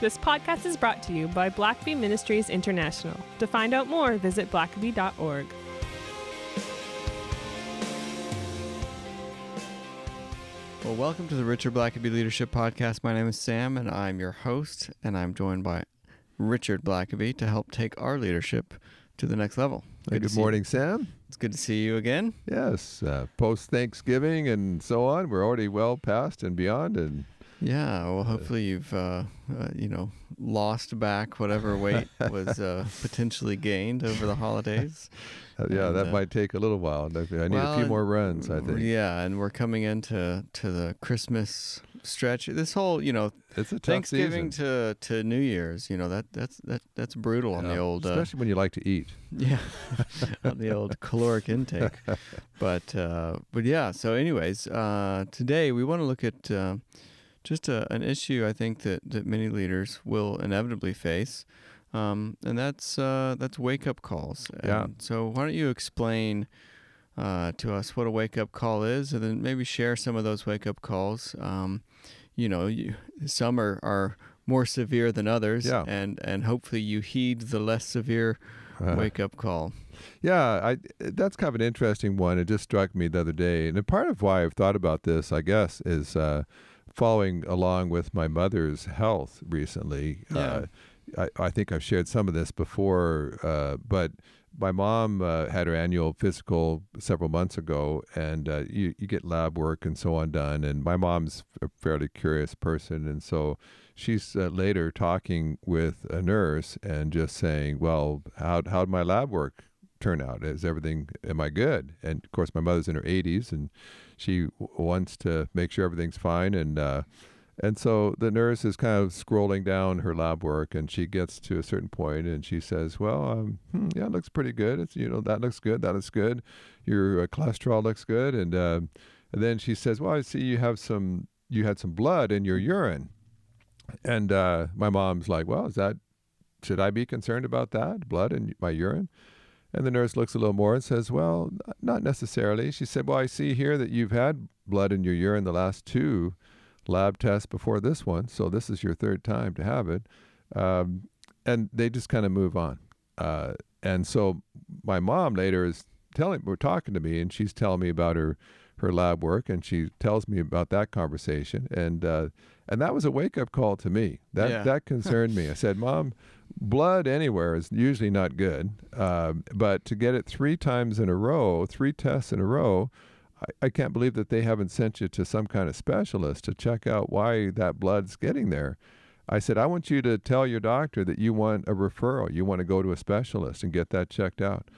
This podcast is brought to you by Blackaby Ministries International. To find out more, visit blackaby.org. Well, welcome to the Richard Blackaby Leadership Podcast. My name is Sam, and I'm your host, and I'm joined by Richard Blackaby to help take our leadership to the next level. Good, good morning, Sam. It's good to see you again. Yes, uh, post Thanksgiving and so on. We're already well past and beyond, and yeah, well, hopefully you've uh, uh, you know lost back whatever weight was uh, potentially gained over the holidays. Uh, yeah, and, that uh, might take a little while. I need well, a few more runs, I think. Yeah, and we're coming into to the Christmas stretch. This whole you know it's a Thanksgiving to to New Year's. You know that that's that that's brutal on the old uh, especially when you like to eat. Yeah, on the old caloric intake. But but yeah. So, anyways, today we want to look at just a, an issue I think that, that many leaders will inevitably face, um, and that's uh, that's wake up calls. Yeah. And so why don't you explain uh, to us what a wake up call is, and then maybe share some of those wake up calls. Um, you know, you, some are, are more severe than others, yeah. and and hopefully you heed the less severe uh, wake up call. Yeah, I that's kind of an interesting one. It just struck me the other day, and part of why I've thought about this, I guess, is uh, following along with my mother's health recently. Yeah. Uh, I, I, think I've shared some of this before, uh, but my mom uh, had her annual physical several months ago, and uh, you, you get lab work and so on done. And my mom's a fairly curious person, and so she's uh, later talking with a nurse and just saying, "Well, how how'd my lab work turn out? Is everything? Am I good?" And of course, my mother's in her 80s, and she wants to make sure everything's fine and uh, and so the nurse is kind of scrolling down her lab work and she gets to a certain point and she says well um, hmm, yeah it looks pretty good. It's you know that looks good. That looks good. Your uh, cholesterol looks good. And uh, and then she says well i see you have some you had some blood in your urine. And uh, my mom's like well is that should i be concerned about that? Blood in my urine and the nurse looks a little more and says, Well, not necessarily. She said, Well, I see here that you've had blood in your urine the last two lab tests before this one. So this is your third time to have it. Um, and they just kind of move on. Uh, and so my mom later is telling, we're talking to me, and she's telling me about her her lab work, and she tells me about that conversation, and uh, and that was a wake up call to me. That yeah. that concerned me. I said, Mom, blood anywhere is usually not good, uh, but to get it three times in a row, three tests in a row, I, I, can't believe that they haven't sent you to some kind of specialist to check out why that blood's getting there. I said, I want you to tell your doctor that you want a referral. You want to go to a specialist and get that checked out.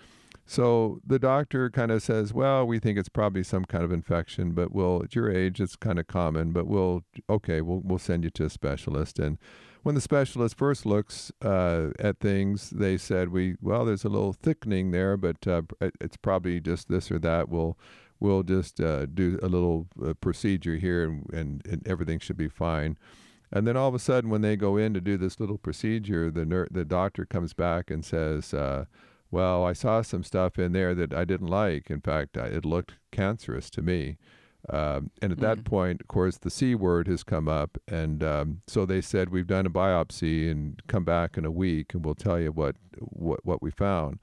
So the doctor kind of says, Well, we think it's probably some kind of infection, but we'll, at your age, it's kind of common, but we'll, okay, we'll, we'll send you to a specialist. And when the specialist first looks uh, at things, they said, "We well, there's a little thickening there, but uh, it's probably just this or that. We'll we'll just uh, do a little uh, procedure here, and, and, and everything should be fine." And then all of a sudden, when they go in to do this little procedure, the ner- the doctor comes back and says, uh, "Well, I saw some stuff in there that I didn't like. In fact, it looked cancerous to me." Um, and at mm. that hmm. point, of course, the C word has come up. And um, so they said, We've done a biopsy and come back in a week and we'll tell you what, what, what we found.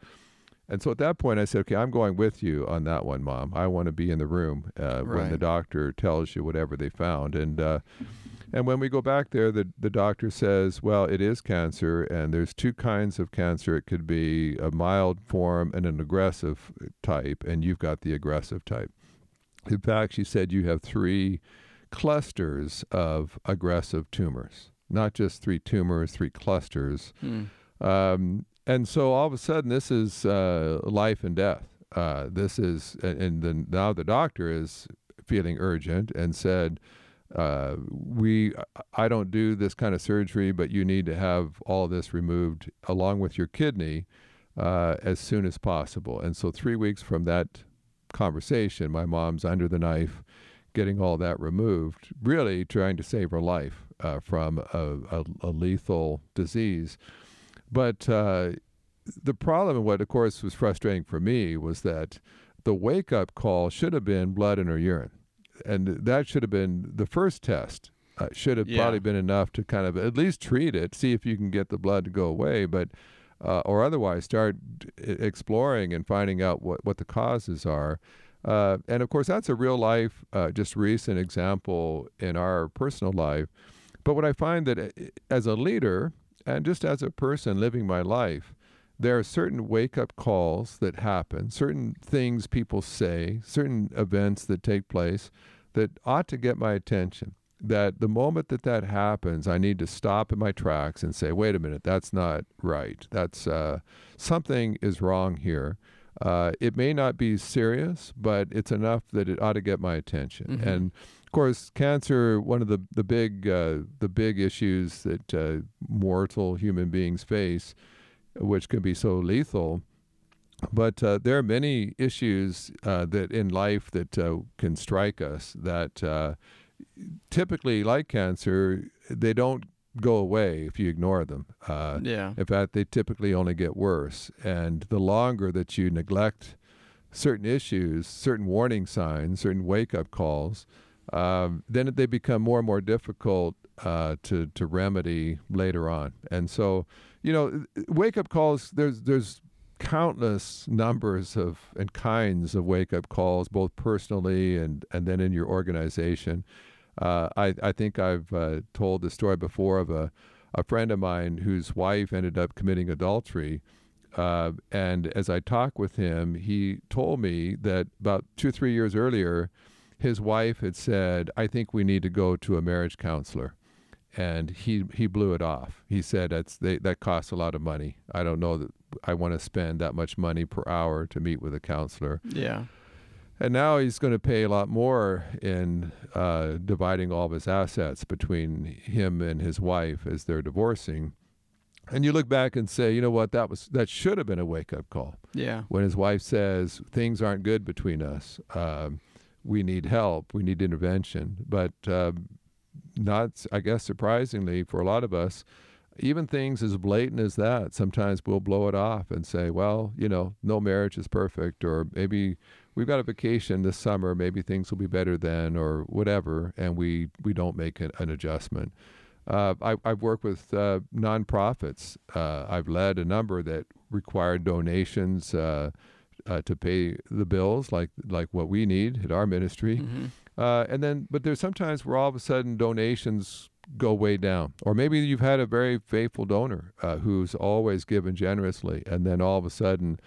And so at that point, I said, Okay, I'm going with you on that one, Mom. I want to be in the room uh, right. when the doctor tells you whatever they found. And, uh, and when we go back there, the, the doctor says, Well, it is cancer, and there's two kinds of cancer. It could be a mild form and an aggressive type, and you've got the aggressive type. In fact, she said you have three clusters of aggressive tumors, not just three tumors, three clusters. Hmm. Um, and so all of a sudden, this is uh, life and death. Uh, this is, and then now the doctor is feeling urgent and said, uh, "We, I don't do this kind of surgery, but you need to have all this removed along with your kidney uh, as soon as possible." And so, three weeks from that conversation. My mom's under the knife, getting all that removed, really trying to save her life uh, from a, a, a, lethal disease. But uh, the problem, and what of course was frustrating for me, was that the wake up call should have been blood in her urine. And that should have been the first test uh, should have Yeah. probably been enough to kind of at least treat it, see if you can get the blood to go away, but uh, or otherwise start exploring and finding out what what the causes are. Uh, and of course, that's a real life, uh, just recent example in our personal life. But what I find that uh, as a leader and just as a person living my life, there are certain wake up calls that happen, certain things people say, certain events that take place that ought to get my attention. That the moment that that happens, I need to stop in my tracks and say, wait a minute, that's not right. That's uh, something is wrong here. Uh, it may not be serious, but it's enough that it ought to get my attention. Mhm. And of course, cancer one of the the big uh, the big issues that uh, mortal human beings face, which can be so lethal. But uh, there are many issues uh, that in life that uh, can strike us that uh, typically, like cancer, they don't go away if you ignore them. Uh, Yeah. in fact, they typically only get worse. And the longer that you neglect certain issues, certain warning signs, certain wake up calls, um, then they become more and more difficult uh, to to remedy later on. And so, you know, wake up calls. There's there's countless numbers of and kinds of wake up calls, both personally and and then in your organization. Uh, I I think I've uh, told the story before of a a friend of mine whose wife ended up committing adultery. Uh, and as I talked with him, he told me that about two three years earlier, his wife had said, I think we need to go to a marriage counselor. And he, he blew it off. He said, That's, they, that costs a lot of money. I don't know that I want to spend that much money per hour to meet with a counselor. Yeah. And now he's going to pay a lot more in uh, dividing all of his assets between him and his wife as they're divorcing. And you look back and say, you know what, that was that should have been a wake up call Yeah. when his wife says things aren't good between us. Um, we need help. We need intervention. But um, not, I guess, surprisingly for a lot of us, even things as blatant as that, sometimes we'll blow it off and say, well, you know, no marriage is perfect, or maybe we've got a vacation this summer, maybe things will be better then, or whatever, and we, we don't make an, an adjustment. Uh, I, I've worked with uh, nonprofits. Uh, I've led a number that required donations uh, uh, to pay the bills, like like what we need at our ministry. hmm Uh, and then, but there's sometimes where all of a sudden donations go way down, or maybe you've had a very faithful donor uh, who's always given generously, and then all of a sudden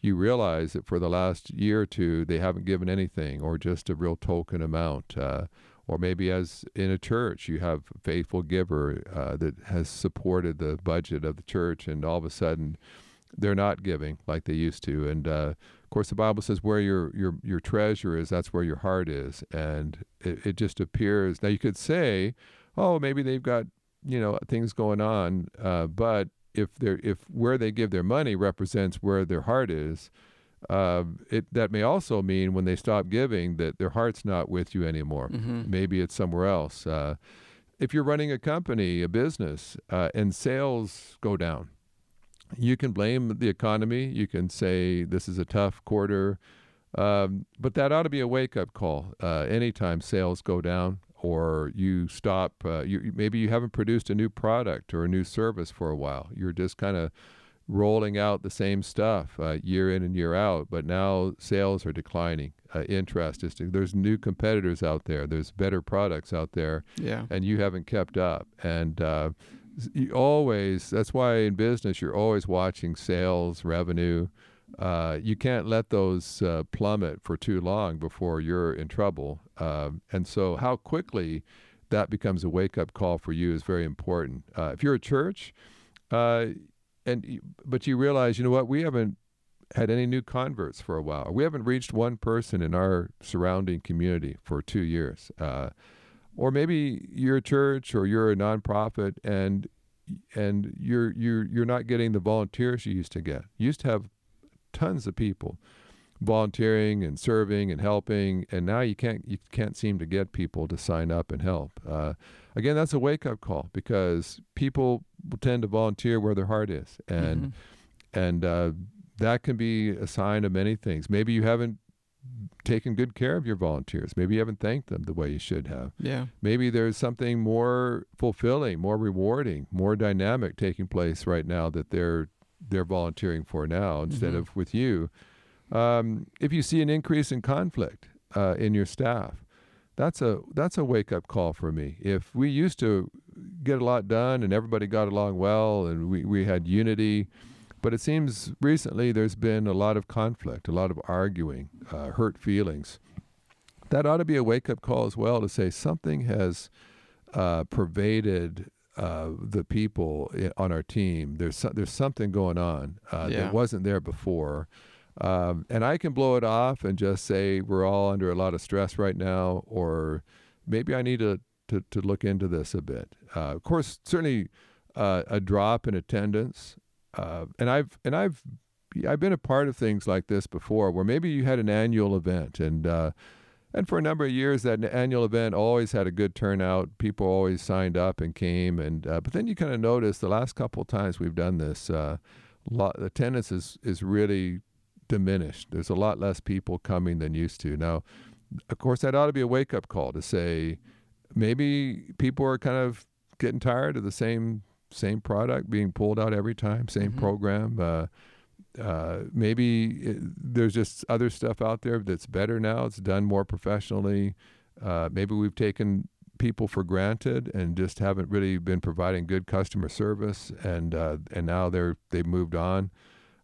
you realize that for the last year or two they haven't given anything, or just a real token amount. Uh, or maybe as in a church you have a faithful giver uh, that has supported the budget of the church, and all of a sudden they're not giving like they used to, and uh, of course, the Bible says where your your your treasure is, that's where your heart is, and it, it just appears. Now you could say, oh, maybe they've got you know things going on, uh, but if they're if where they give their money represents where their heart is, uh, it that may also mean when they stop giving that their heart's not with you anymore. hmm Maybe it's somewhere else. Uh, if you're running a company, a business, uh, and sales go down, you can blame the economy. You can say this is a tough quarter, um, but that ought to be a wake-up call. Uh, anytime sales go down, or you stop, uh, you maybe you haven't produced a new product or a new service for a while. You're just kind of rolling out the same stuff uh, year in and year out, but now sales are declining. Uh, interest is there's new competitors out there. There's better products out there Yeah. and you haven't kept up. And uh, you always, that's why in business, you're always watching sales, revenue. Uh, you can't let those uh, plummet for too long before you're in trouble. Um, and so, how quickly that becomes a wake up call for you is very important. Uh, if you're a church, uh, and but you realize, you know what, we haven't had any new converts for a while. We haven't reached one person in our surrounding community for two years. Uh, or maybe you're a church or you're a nonprofit and and you're you're you're not getting the volunteers you used to get. You used to have tons of people volunteering and serving and helping, and now you can't you can't seem to get people to sign up and help. Uh, again, that's a wake up call because people will tend to volunteer where their heart is, and Mhm. and uh, that can be a sign of many things. Maybe you haven't taken good care of your volunteers. Maybe you haven't thanked them the way you should have. Yeah. Maybe there's something more fulfilling, more rewarding, more dynamic taking place right now that they're they're volunteering for now instead Mhm. of with you. Um, if you see an increase in conflict uh, in your staff, that's a that's a wake up call for me. If we used to get a lot done and everybody got along well and we, we had unity, but it seems recently there's been a lot of conflict, a lot of arguing, uh, hurt feelings. That ought to be a wake up call as well to say something has uh, pervaded uh, the people on our team. There's so, there's something going on uh, Yeah. that wasn't there before. Um, and I can blow it off and just say we're all under a lot of stress right now, or maybe I need to to, to look into this a bit. Uh, of course, certainly uh, a drop in attendance, uh, and I've and I've I've been a part of things like this before, where maybe you had an annual event, and uh, and for a number of years that annual event always had a good turnout. People always signed up and came, and uh, but then you kind of notice the last couple of times we've done this, uh, lot, attendance is is really diminished. There's a lot less people coming than used to. Now, of course, that ought to be a wake up call to say maybe people are kind of getting tired of the same same product being pulled out every time, same Mhm. program. Uh, uh, maybe it, there's just other stuff out there that's better now. It's done more professionally. Uh, maybe we've taken people for granted and just haven't really been providing good customer service, and uh, and now they're they've moved on.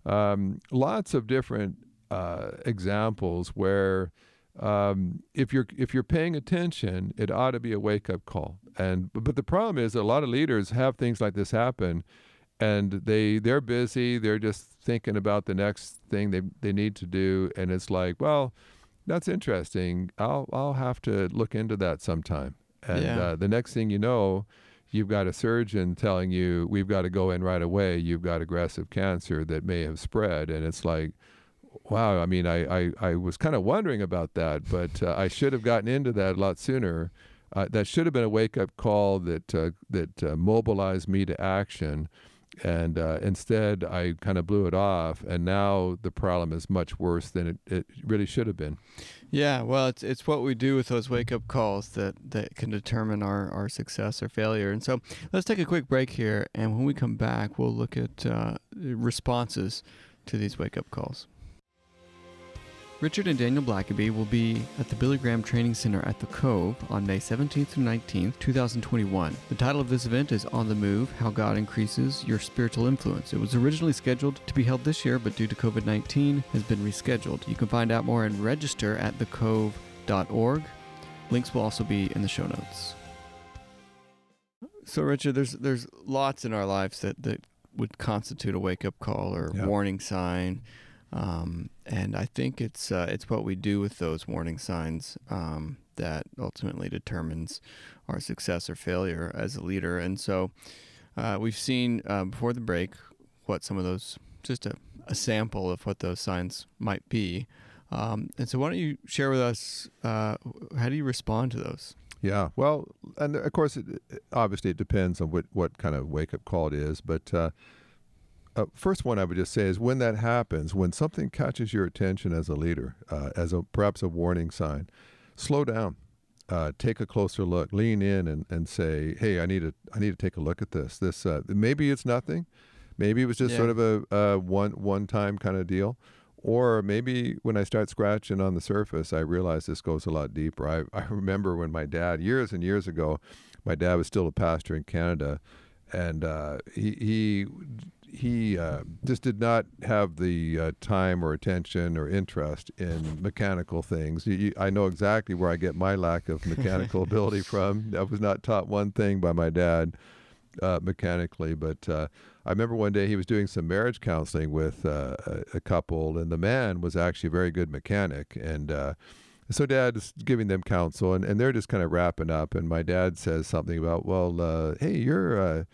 Um, lots of different uh, examples where um, if you're if you're paying attention, it ought to be a wake up call. And but the problem is a lot of leaders have things like this happen, and they they're busy. They're just thinking about the next thing they they need to do, and it's like, well, that's interesting. I'll I'll have to look into that sometime. And Yeah. uh, the next thing you know, you've got a surgeon telling you we've got to go in right away. You've got aggressive cancer that may have spread, and it's like, wow. I mean, I I, I was kind of wondering about that, but uh, I should have gotten into that a lot sooner. Uh, that should have been a wake up call that uh, that uh, mobilized me to action. And uh, instead, I kind of blew it off, and now the problem is much worse than it, it really should have been. Yeah, well, it's it's what we do with those wake up calls that that can determine our our success or failure. And so, let's take a quick break here, and when we come back, we'll look at uh, responses to these wake up calls. Richard and Daniel Blackaby will be at the Billy Graham Training Center at the Cove on May 17th through 19th, 2021. The title of this event is On the Move How God Increases Your Spiritual Influence. It was originally scheduled to be held this year, but due to COVID 19, has been rescheduled. You can find out more and register at thecove.org. Links will also be in the show notes. So, Richard, there's there's lots in our lives that, that would constitute a wake up call or Yeah. warning sign. Um, and I think it's uh, it's what we do with those warning signs um, that ultimately determines our success or failure as a leader. And so uh, we've seen uh, before the break what some of those just a, a sample of what those signs might be. Um, and so why don't you share with us uh, how do you respond to those? Yeah, well, and of course, it, obviously, it depends on what, what kind of wake up call it is. But uh, first one I would just say is when that happens, when something catches your attention as a leader, uh, as a perhaps a warning sign, slow down, uh, take a closer look, lean in, and, and say, "Hey, I need to I need to take a look at this. This uh, maybe it's nothing, maybe it was just Yeah. sort of a, a one one time kind of deal." Or maybe when I start scratching on the surface, I realize this goes a lot deeper. I, I remember when my dad, years and years ago, my dad was still a pastor in Canada, and uh, he he he uh, just did not have the uh, time or attention or interest in mechanical things. I know exactly where I get my lack of mechanical ability from. I was not taught one thing by my dad uh, mechanically, but uh, I remember one day he was doing some marriage counseling with uh, a, a couple, and the man was actually a very good mechanic. And uh, so dad is giving them counsel, and, and they're just kind of wrapping up. And my dad says something about, well, uh, hey, you're.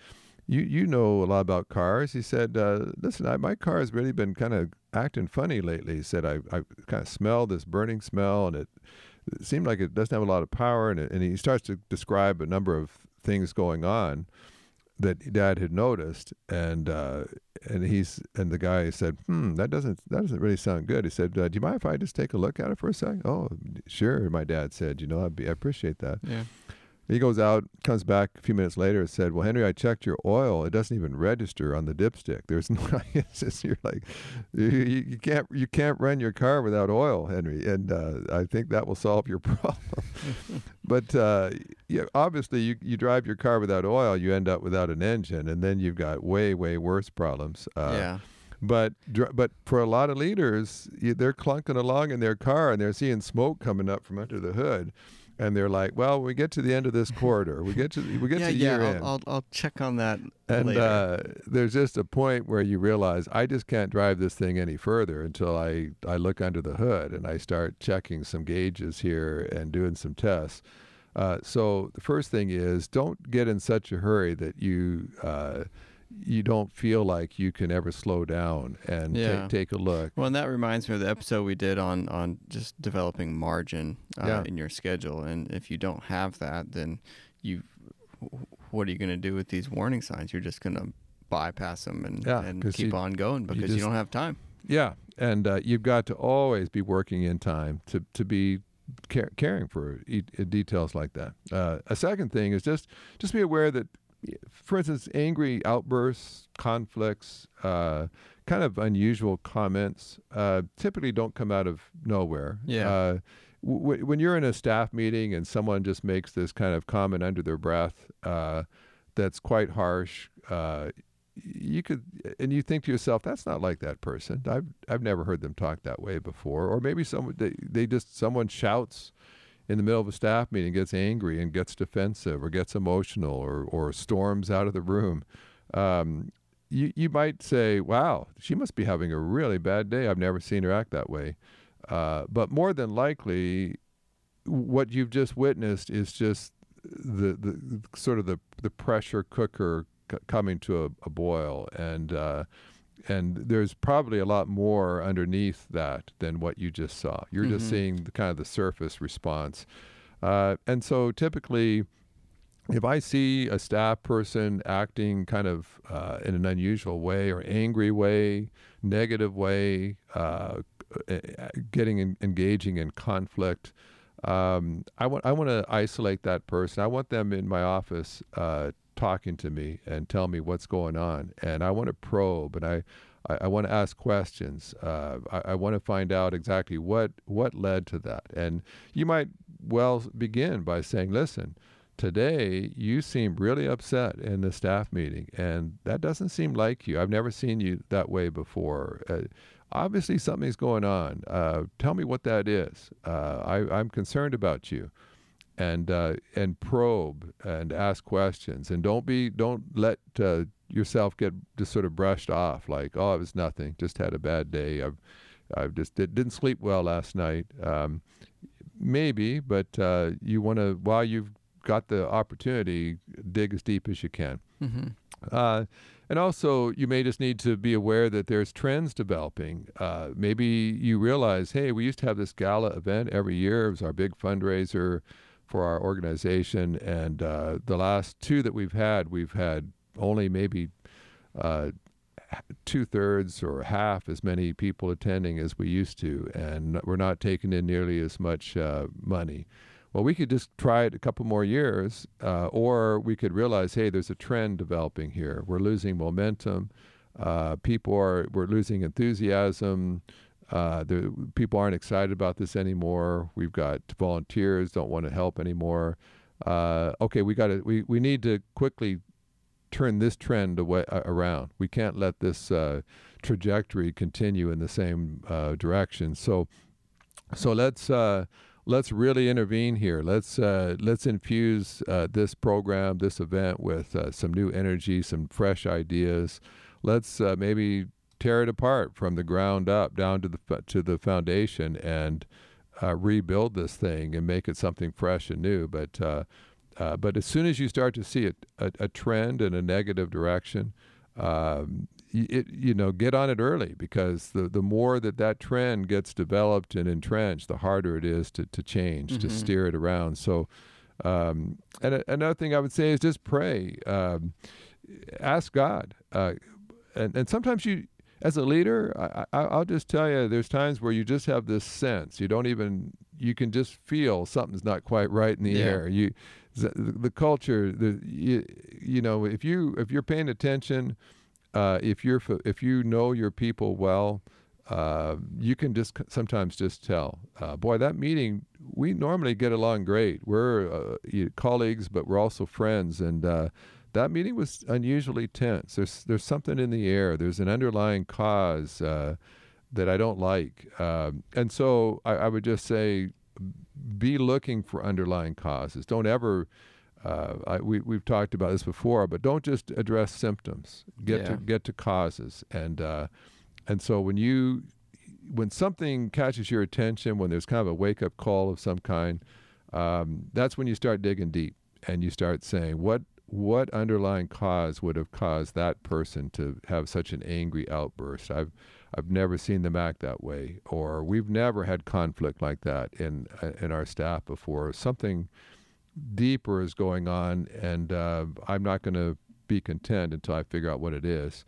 You, you know a lot about cars. He said, uh, listen, I, my car has really been kind of acting funny lately. He said, I, I kind of smell this burning smell, and it, it seemed like it doesn't have a lot of power. And, it, and he starts to describe a number of things going on that Dad had noticed, and uh, and he's and the guy said, "Hmm, that doesn't that doesn't really sound good." He said, uh, "Do you mind if I just take a look at it for a second?" Oh, sure. My dad said, "You know, I'd be, I appreciate that." Yeah. He goes out, comes back a few minutes later, and said, "Well, Henry, I checked your oil. It doesn't even register on the dipstick. There's no. It's just, you're like, you, you can't you can't run your car without oil, Henry. And uh, I think that will solve your problem. but uh, yeah, obviously, you you drive your car without oil, you end up without an engine, and then you've got way way worse problems. Uh, yeah. But but for a lot of leaders, you, they're clunking along in their car and they're seeing smoke coming up from under the hood and they're like, "Well, we get to the end of this corridor, we get to we get yeah, to yeah. year I'll, end, I'll, I'll check on that and later. uh, there's just a point where you realize I just can't drive this thing any further until I I look under the hood and I start checking some gauges here and doing some tests. Uh, so the first thing is don't get in such a hurry that you. Uh, you don't feel like you can ever slow down and Yeah. take a look. Well, and that reminds me of the episode we did on on just developing margin uh, Yeah. in your schedule, and if you don't have that, then you, what are you going to do with these warning signs? You're just going to bypass them and, Yeah, and keep you- on going because you, just- don't have time. Yeah, and uh, you've got to always be working in time to to be care- caring for e- details like that. Uh, a second thing is just just be aware that, for instance, angry outbursts, conflicts, uh, kind of unusual comments, uh, typically don't come out of nowhere. Yeah. Uh, w- when you're in a staff meeting and someone just makes this kind of comment under their breath uh, that's quite harsh, uh, you could and you think to yourself that's not like that person i've i've never heard them talk that way before or maybe someone they, they just someone shouts in the middle of a staff meeting gets angry and gets defensive or gets emotional or or storms out of the room um, you you might say wow she must be having a really bad day. I've never seen her act that way. Uh, but more than likely what you've just witnessed is just the the sort of the the pressure cooker c- coming to a, a boil. And uh, and there's probably a lot more underneath that than what you just saw. You're just Mhm. seeing the kind of the surface response, uh, and so typically. If I see a staff person acting kind of uh, in an unusual way or angry way, negative way, uh, uh, getting in, engaging in conflict, um, I want I want to isolate that person. I want them in my office uh, talking to me and tell me what's going on, and I want to probe and I. I, I want to ask questions. Uh, I, I want to find out exactly what what led to that. And you might well begin by saying, "Listen, today you seem really upset in the staff meeting, and that doesn't seem like you. I've never seen you that way before. Uh, obviously, something's going on. Uh, tell me what that is. Uh, I, I'm concerned about you." And uh, and probe and ask questions and don't be don't let uh, yourself get just sort of brushed off like oh it was nothing just had a bad day I've I've just did, didn't sleep well last night um, maybe but uh, you want to while you've got the opportunity dig as deep as you can Mm-hmm. uh, and also, you may just need to be aware that there's trends developing. Uh, maybe you realize, hey, we used to have this gala event every year. It was our big fundraiser for our organization. And uh, the last two that we've had, we've had only maybe uh, two thirds or half as many people attending as we used to. And we're not taking in nearly as much uh, money. Well, we could just try it a couple more years, uh, or we could realize, hey, there's a trend developing here. We're losing momentum. Uh, people are we're losing enthusiasm. Uh, the, people aren't excited about this anymore. We've got volunteers don't want to help anymore. Uh, okay, we got to we, we need to quickly turn this trend away uh, around. We can't let this uh, trajectory continue in the same uh, direction. So so let's uh, let's really intervene here. Let's uh, let's infuse uh, this program, this event, with uh, some new energy, some fresh ideas. Let's maybe tear it apart from the ground up down to the to the foundation and uh, rebuild this thing and make it something fresh and new. But uh, uh, but as soon as you start to see it, a, a trend in a negative direction, um, it, you know, get on it early because the, the more that that trend gets developed and entrenched, the harder it is to, to change, to Mhm. steer it around. So, um, and a, another thing I would say is just pray. Um, ask God. Uh, and and sometimes you, as a leader, I, I, I'll just tell you, there's times where you just have this sense. You don't even you can just feel something's not quite right in the Yeah. air. You the, the culture the you, you know if you if you're paying attention uh, if you're if you know your people well uh, you can just sometimes just tell uh, boy that meeting we normally get along great we're uh, colleagues but we're also friends and uh, that meeting was unusually tense there's there's something in the air there's an underlying cause uh, that I don't like um, and so I, I would just say be looking for underlying causes. Don't ever. Uh, I, we we've talked about this before, but don't just address symptoms. Get Yeah. to get to causes, and uh, and so when you when something catches your attention, when there's kind of a wake up call of some kind, um, that's when you start digging deep and you start saying what what underlying cause would have caused that person to have such an angry outburst. I've I've never seen them act that way, or we've never had conflict like that in uh, in our staff before. Something deeper is going on, and uh, I'm not going to be content until I figure out what it is.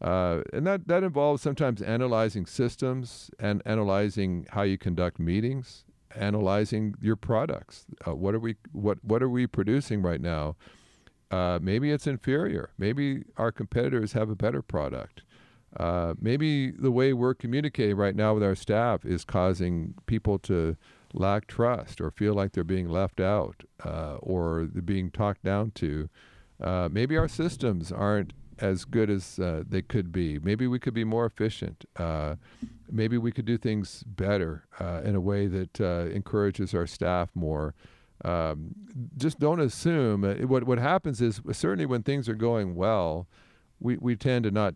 Uh, and that, that involves sometimes analyzing systems and analyzing how you conduct meetings, analyzing your products. Uh, what are we what what are we producing right now? Uh, maybe it's inferior. Maybe our competitors have a better product. Uh, maybe the way we're communicating right now with our staff is causing people to lack trust or feel like they're being left out uh, or they're being talked down to. Uh, maybe our systems aren't as good as uh, they could be. Maybe we could be more efficient. Uh, maybe we could do things better in a way that encourages our staff more. Um, just don't assume. Uh, what what happens is certainly when things are going well, we, we tend to not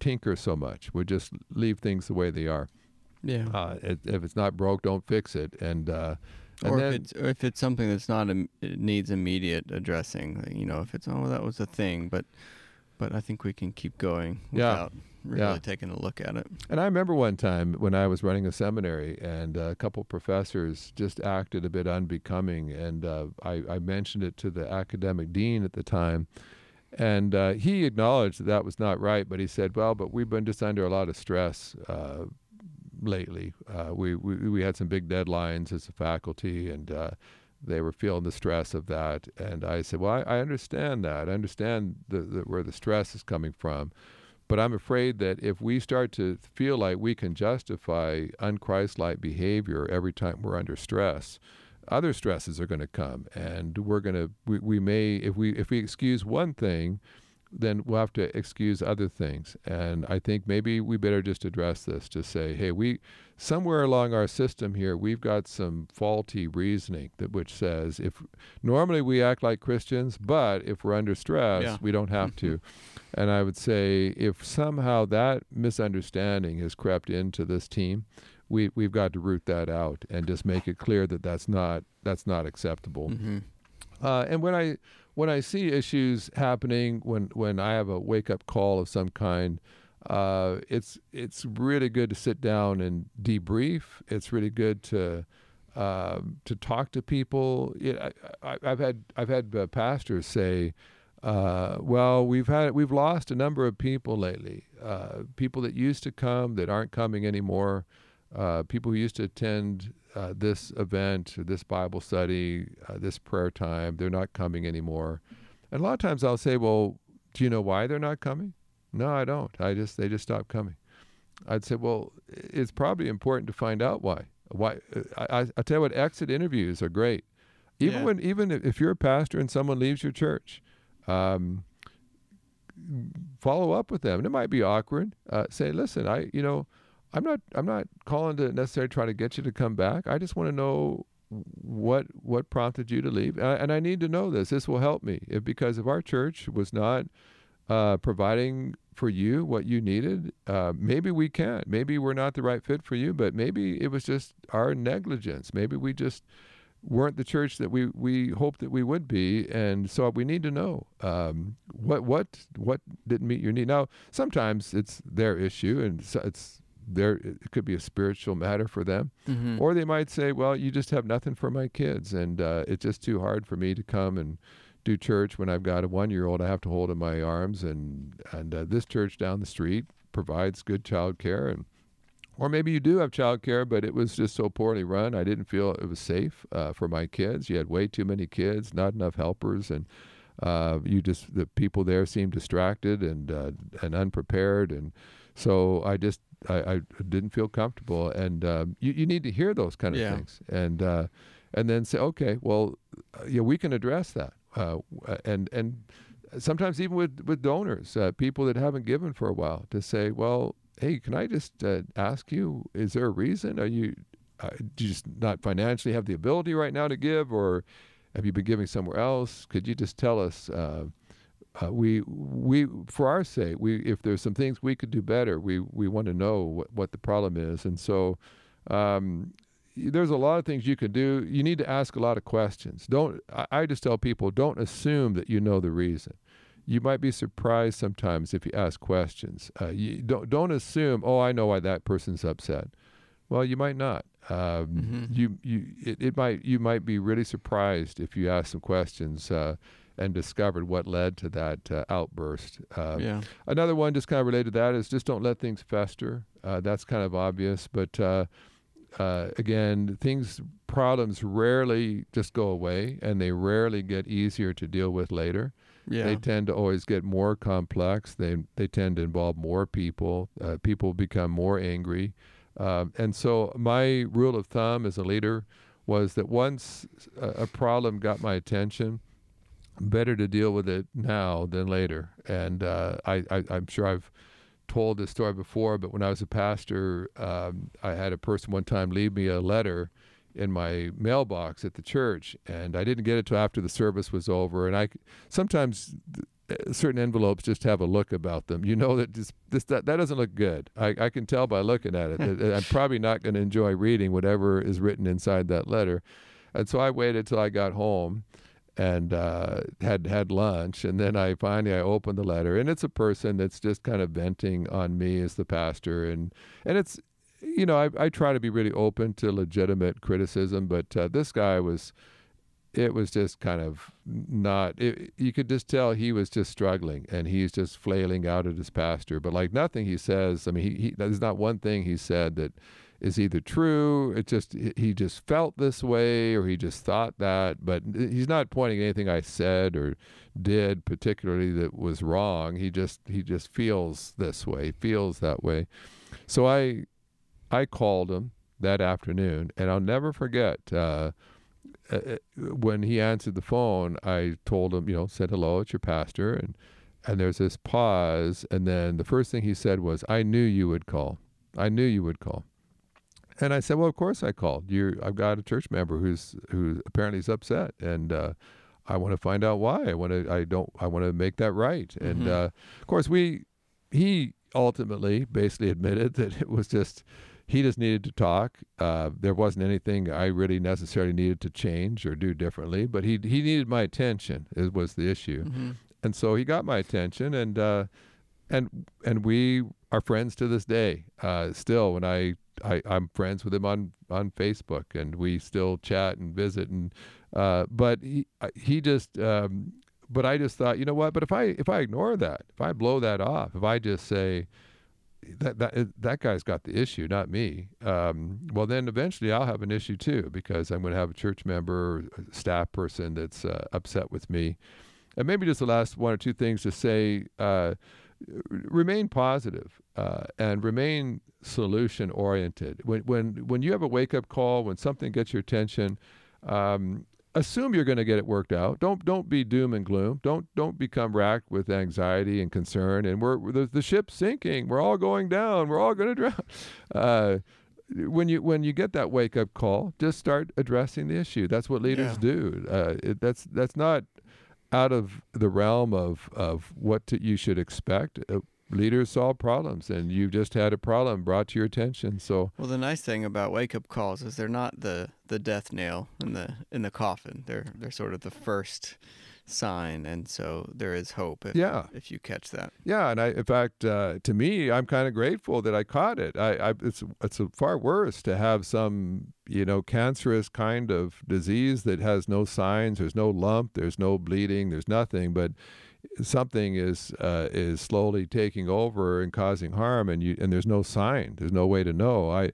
tinker so much. We just leave things the way they are. Yeah. Uh, if, if it's not broke, don't fix it. And uh, and or then, if it's or if it's something that's not Im- it needs immediate addressing, you know, if it's oh that was a thing, but but I think we can keep going Yeah. Really Yeah. taking a look at it. And I remember one time when I was running a seminary, and a couple professors just acted a bit unbecoming, and uh, I, I mentioned it to the academic dean at the time, and uh, he acknowledged that that was not right, but he said, "Well, but we've been just under a lot of stress uh, lately. Uh, we, we we had some big deadlines as a faculty, and." Uh, they were feeling the stress of that, and I said, "Well, I, I understand that. I understand the, the, where the stress is coming from, but I'm afraid that if we start to feel like we can justify unchristlike behavior every time we're under stress, other stresses are going to come, and we're going to we, we may if we if we excuse one thing, then we'll have to excuse other things. And I think maybe we better just address this to say, hey, we somewhere along our system here, we've got some faulty reasoning that which says if normally we act like Christians, but if we're under stress, Yeah. we don't have to. And I would say if somehow that misunderstanding has crept into this team, we we've got to root that out and just make it clear that that's not that's not acceptable. hmm Uh, and when I when I see issues happening, when when I have a wake up call of some kind, uh, it's it's really good to sit down and debrief. It's really good to um to talk to people. It, I, I've had I've had uh, pastors say, uh, "Well, we've had we've lost a number of people lately. Uh, people that used to come that aren't coming anymore. Uh, people who used to attend uh, this event, this Bible study, uh, this prayer time, they're not coming anymore. And a lot of times I'll say, "Well, do you know why they're not coming?" No, I don't. I just they just stopped coming. I'd say, "Well, it's probably important to find out why." Why? I, I, I tell you what, exit interviews are great. Even Yeah. when even if if you're a pastor and someone leaves your church, um, follow up with them. And it might be awkward. Uh, say, listen, I, you know, I'm not, I'm not calling to necessarily try to get you to come back. I just want to know what, what prompted you to leave, and I, need to know this. This will help me if, because if our church was not uh, providing for you what you needed, uh, maybe we can't. Maybe we're not the right fit for you, but maybe it was just our negligence. Maybe we just weren't the church that we, we hoped that we would be, and so we need to know um, what what what didn't meet your need. Now, sometimes it's their issue, and so it's their it could be a spiritual matter for them, hmm or they might say, "Well, you just have nothing for my kids, and uh, it's just too hard for me to come and do church when I've got a one year old I have to hold in my arms, and and uh, this church down the street provides good child care and or maybe you do have child care, but it was just so poorly run. I didn't feel it was safe uh, for my kids. You had way too many kids, not enough helpers, and uh, you just the people there seemed distracted and uh, and unprepared, and so I just I, I didn't feel comfortable. And um, you you need to hear those kind of Yeah. things, and uh, and then say, okay, well, uh, yeah, we can address that, uh, and and sometimes even with with donors, uh, people that haven't given for a while, to say, well, hey, can I just uh, ask you, is there a reason? Are you uh, do you just not financially have the ability right now to give, or have you been giving somewhere else? Could you just tell us? Uh, we we for our sake, we if there's some things we could do better, we we want to know what, what the problem is, and so um, there's a lot of things you can do. You need to ask a lot of questions. Don't I, I just tell people don't assume that you know the reason. You might be surprised sometimes if you ask questions. Uh, you don't don't assume. Oh, I know why that person's upset. Well, you might not. Um, Mhm. You you it, it might you might be really surprised if you ask some questions uh, and discovered what led to that uh, outburst. Uh, yeah. Another one, just kind of related to that, is just don't let things fester. Uh, that's kind of obvious, but uh, uh, again, things, problems rarely just go away, and they rarely get easier to deal with later. Yeah. They tend to always get more complex. They they tend to involve more people. Uh, people become more angry, um, and so my rule of thumb as a leader was that once a, a problem got my attention, better to deal with it now than later. And uh, I, I'm sure I've told this story before, but when I was a pastor, um, I had a person one time leave me a letter in my mailbox at the church, and I didn't get it till after the service was over. And I sometimes uh, certain envelopes just have a look about them. You know that this, this that, that doesn't look good. I, I can tell by looking at it. I'm probably not going to enjoy reading whatever is written inside that letter. And so I waited till I got home and uh, had had lunch, and then I finally I opened the letter, and it's a person that's just kind of venting on me as the pastor, and and it's you know I I try to be really open to legitimate criticism, but uh, this guy was it was just kind of not it, you could just tell he was just struggling and he's just flailing out at his pastor but like nothing he says i mean he, he there's not one thing he said that is either true it just he just felt this way or he just thought that but he's not pointing anything i said or did particularly that was wrong he just he just feels this way feels that way so i i called him that afternoon and i'll never forget uh uh, when he answered the phone, I told him, you know, said hello, it's your pastor, and and there's this pause, and then the first thing he said was, "I knew you would call. I knew you would call." And I said, "Well, of course I called. You, I've got a church member who's who apparently is upset, and uh, I want to find out why. I want to. I don't. I want to make that right." And Mhm. uh, of course, we he ultimately basically admitted that it was just he just needed to talk. Uh, there wasn't anything I really necessarily needed to change or do differently, but he he needed my attention. It was the issue, Mhm. and so he got my attention, and uh, and and we are friends to this day. Uh, still, when I, I I'm friends with him on on Facebook, and we still chat and visit, and uh, but he I- he just. Um, but I just thought, you know what? But if I if I ignore that, if I blow that off, if I just say, that that that guy's got the issue, not me. Um, well, then eventually I'll have an issue too because I'm going to have a church member, or staff person that's uh, upset with me. And maybe just the last one or two things to say: uh, remain positive, uh, and remain solution oriented. When when when you have a wake up call, when something gets your attention. Um, assume you're going to get it worked out. Don't don't be doom and gloom. Don't don't become racked with anxiety and concern. And we're the, the ship's sinking. We're all going down. We're all going to drown. Uh, when you when you get that wake up call, just start addressing the issue. That's what leaders Yeah. do. Uh, it, that's that's not out of the realm of of what to, you should expect. Uh, leaders solve problems, and you've just had a problem brought to your attention. So Well, the nice thing about wake up calls is they're not the, the death nail in the in the coffin. They're they're sort of the first sign, and so there is hope. If, Yeah. if you catch that. Yeah, and I, in fact, uh, to me, I'm kind of grateful that I caught it. I, I it's it's far worse to have some you know cancerous kind of disease that has no signs. There's no lump. There's no bleeding. There's nothing, but something is uh, is slowly taking over and causing harm, and you and there's no sign. There's no way to know. I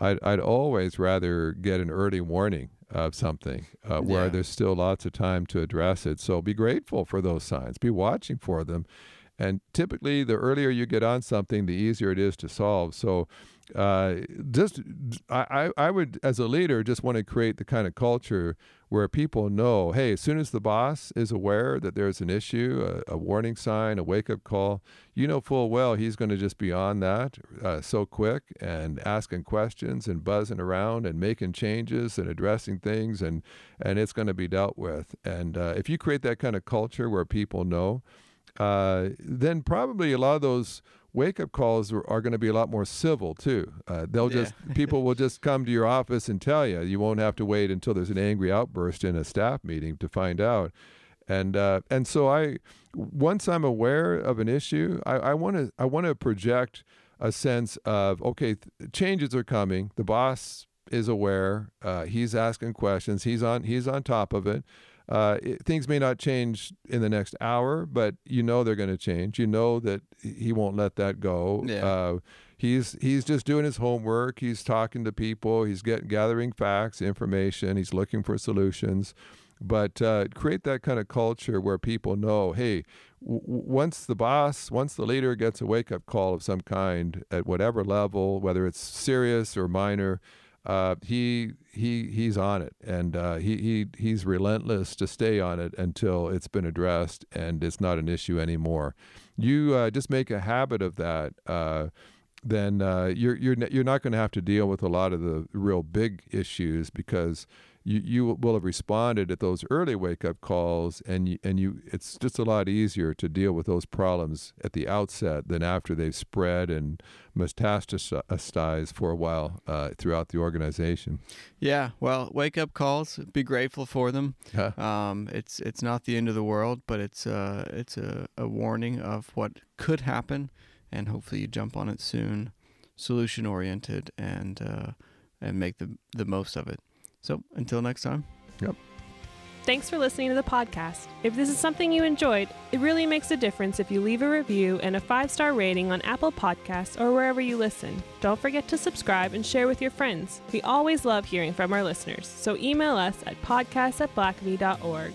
I'd, I'd always rather get an early warning of something uh, where Yeah. there's still lots of time to address it. So be grateful for those signs. Be watching for them. And typically, the earlier you get on something, the easier it is to solve. So, uh, just I, I would, as a leader, just want to create the kind of culture where people know, hey, as soon as the boss is aware that there's an issue, a, a warning sign, a wake up call, you know full well he's going to just be on that uh, so quick and asking questions and buzzing around and making changes and addressing things, and and it's going to be dealt with. And uh, if you create that kind of culture where people know uh, then probably a lot of those wake up calls are, are going to be a lot more civil too. Uh, they'll Yeah. just people will just come to your office and tell you. You won't have to wait until there's an angry outburst in a staff meeting to find out. And uh, and so I once I'm aware of an issue, I want to I want to project a sense of okay, th- changes are coming. The boss is aware. Uh, he's asking questions. He's on he's on top of it uh, it, things may not change in the next hour, but you know they're going to change. You know that he won't let that go. Yeah. Uh, he's he's just doing his homework. He's talking to people. He's getting gathering facts, information. He's looking for solutions. But uh, create that kind of culture where people know, hey, w- once the boss, once the leader gets a wake up call of some kind at whatever level, whether it's serious or minor, uh, he he he's on it, and uh, he he he's relentless to stay on it until it's been addressed and it's not an issue anymore. You uh, just make a habit of that. Then uh, you're you're you're not going to have to deal with a lot of the real big issues because you you will have responded at those early wake up calls and you, and you it's just a lot easier to deal with those problems at the outset than after they've spread and metastasized for a while uh, throughout the organization. Yeah. Well, wake up calls. Be grateful for them. Yeah. Um, it's it's not the end of the world, but it's uh it's a, a warning of what could happen, and hopefully you jump on it soon, solution oriented, and uh, and make the the most of it. So until next time. Yep. Thanks for listening to the podcast. If this is something you enjoyed, it really makes a difference if you leave a review and a five star rating on Apple Podcasts or wherever you listen. Don't forget to subscribe and share with your friends. We always love hearing from our listeners, so email us at podcast at blackaby.org.